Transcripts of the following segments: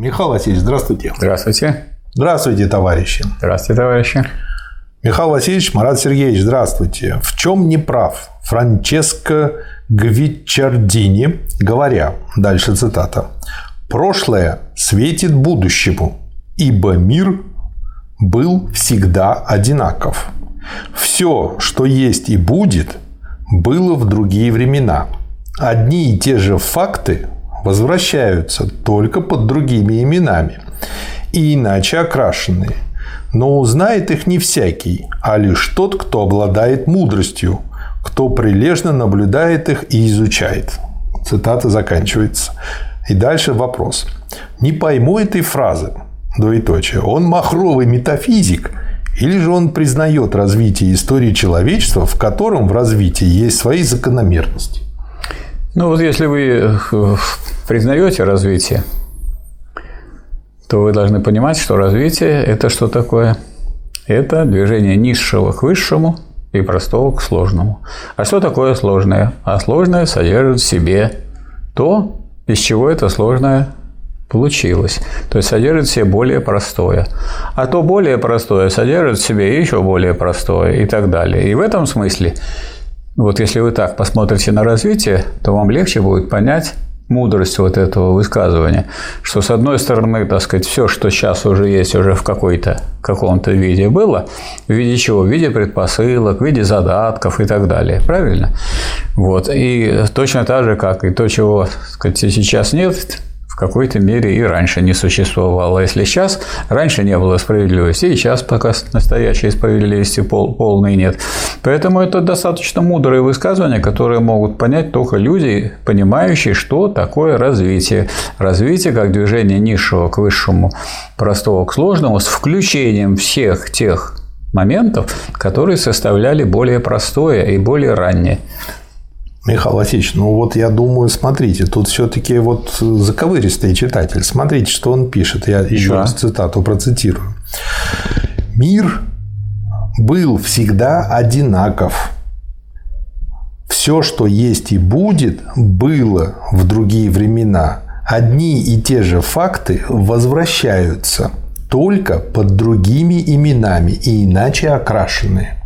Михаил Васильевич, здравствуйте. Здравствуйте. Здравствуйте, товарищи. Здравствуйте, товарищи. Михаил Васильевич, Марат Сергеевич, здравствуйте. В чем не прав Франческо Гвичардини, говоря, дальше цитата, «Прошлое светит будущему, ибо мир был всегда одинаков. Все, что есть и будет, было в другие времена. Одни и те же факты возвращаются только под другими именами и иначе окрашенные. Но узнает их не всякий, а лишь тот, кто обладает мудростью, кто прилежно наблюдает их и изучает. Цитата заканчивается. И дальше вопрос. Не пойму этой фразы, двоеточие. Он махровый метафизик или же он признает развитие истории человечества, в котором в развитии есть свои закономерности? Ну вот если вы э, признаете развитие, то вы должны понимать, что развитие – это что такое? Это движение низшего к высшему и простого к сложному. А что такое сложное? А сложное содержит в себе то, из чего это сложное получилось. То есть содержит в себе более простое. А то более простое содержит в себе еще более простое и так далее. И в этом смысле, вот если вы так посмотрите на развитие, то вам легче будет понять, мудрость вот этого высказывания, что с одной стороны, так сказать, все, что сейчас уже есть, уже в какой-то каком-то виде было, в виде чего? В виде предпосылок, в виде задатков и так далее. Правильно? Вот. И точно так же, как и то, чего так сказать, сейчас нет, какой-то мере и раньше не существовало. Если сейчас, раньше не было справедливости, и сейчас пока настоящей справедливости пол, полной нет. Поэтому это достаточно мудрые высказывания, которые могут понять только люди, понимающие, что такое развитие. Развитие как движение низшего к высшему, простого к сложному, с включением всех тех моментов, которые составляли более простое и более раннее. Михаил Васильевич, ну вот я думаю, смотрите, тут все-таки вот заковыристый читатель. Смотрите, что он пишет. Я еще да. раз цитату процитирую. Мир был всегда одинаков. Все, что есть и будет, было в другие времена. Одни и те же факты возвращаются только под другими именами и иначе окрашенные.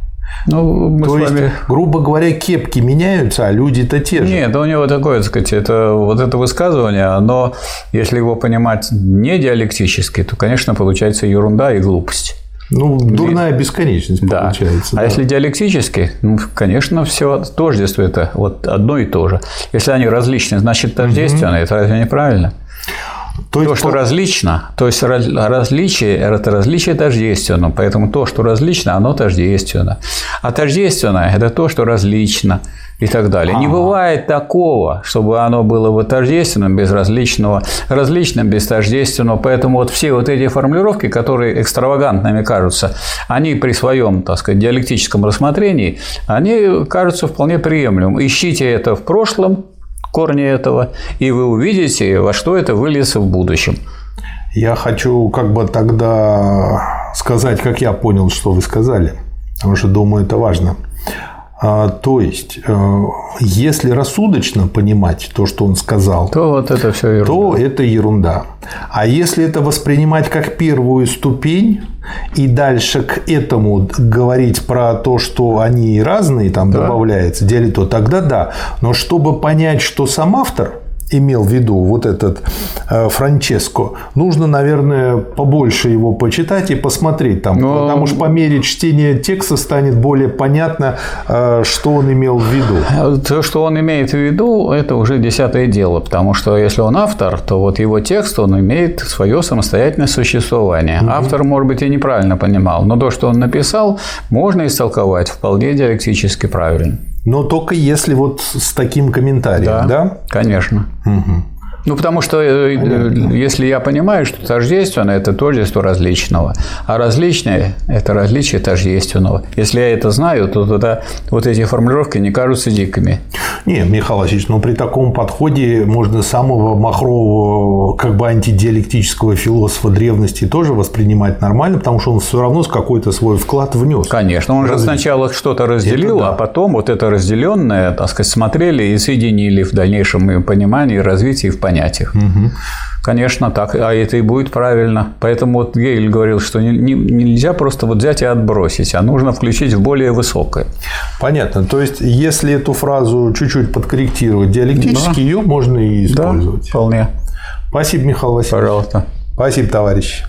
Ну, мы То есть, вами... грубо говоря, кепки меняются, а люди-то те же. Нет, у него такое, так сказать, это, вот это высказывание, оно, если его понимать не диалектически, то, конечно, получается ерунда и глупость. Ну, дурная бесконечность да. получается. А да. если диалектически, ну, конечно, все тождество это вот одно и то же. Если они различны, значит тождественны. Угу. Это разве неправильно? То, есть, то что по... различно, то есть различие – это различие тождественно, поэтому то, что различно, оно тождественно. А тождественное – это то, что различно и так далее. А-а-а. Не бывает такого, чтобы оно было вот тождественным без различного, различным без тождественного. Поэтому вот все вот эти формулировки, которые экстравагантными кажутся, они при своем, так сказать, диалектическом рассмотрении, они кажутся вполне приемлемым. Ищите это в прошлом, корни этого, и вы увидите, во что это выльется в будущем. Я хочу как бы тогда сказать, как я понял, что вы сказали, потому что думаю, это важно. А, то есть, э, если рассудочно понимать то, что он сказал, то вот это все ерунда. То это ерунда. А если это воспринимать как первую ступень и дальше к этому говорить про то, что они разные, там да. добавляется, делить, то тогда да. Но чтобы понять, что сам автор имел в виду вот этот э, Франческо, нужно, наверное, побольше его почитать и посмотреть там, Но... потому что по мере чтения текста станет более понятно, э, что он имел в виду. То, что он имеет в виду, это уже десятое дело, потому что если он автор, то вот его текст, он имеет свое самостоятельное существование. Угу. Автор, может быть, и неправильно понимал, но то, что он написал, можно истолковать вполне диалектически правильно. Но только если вот с таким комментарием, да? да? Конечно. Угу. Ну, потому что э, Понятно. если я понимаю, что тождественно – это тождество различного, а различное – это различие тождественного. Если я это знаю, то тогда вот эти формулировки не кажутся дикими. Нет, Михаил Васильевич, но при таком подходе можно самого махрового, как бы антидиалектического философа древности тоже воспринимать нормально, потому что он все равно с какой-то свой вклад внес. Конечно, он же сначала что-то разделил, да. а потом вот это разделенное, так сказать, смотрели и соединили в дальнейшем понимании, развитии и в понятии понятиях. Угу. Конечно, так. А это и будет правильно. Поэтому вот Гегель говорил, что не, не, нельзя просто вот взять и отбросить, а нужно включить в более высокое. Понятно. То есть, если эту фразу чуть-чуть подкорректировать диалектически, да. ее можно и использовать. Да, вполне. Спасибо, Михаил Васильевич. Пожалуйста. Спасибо, товарищ.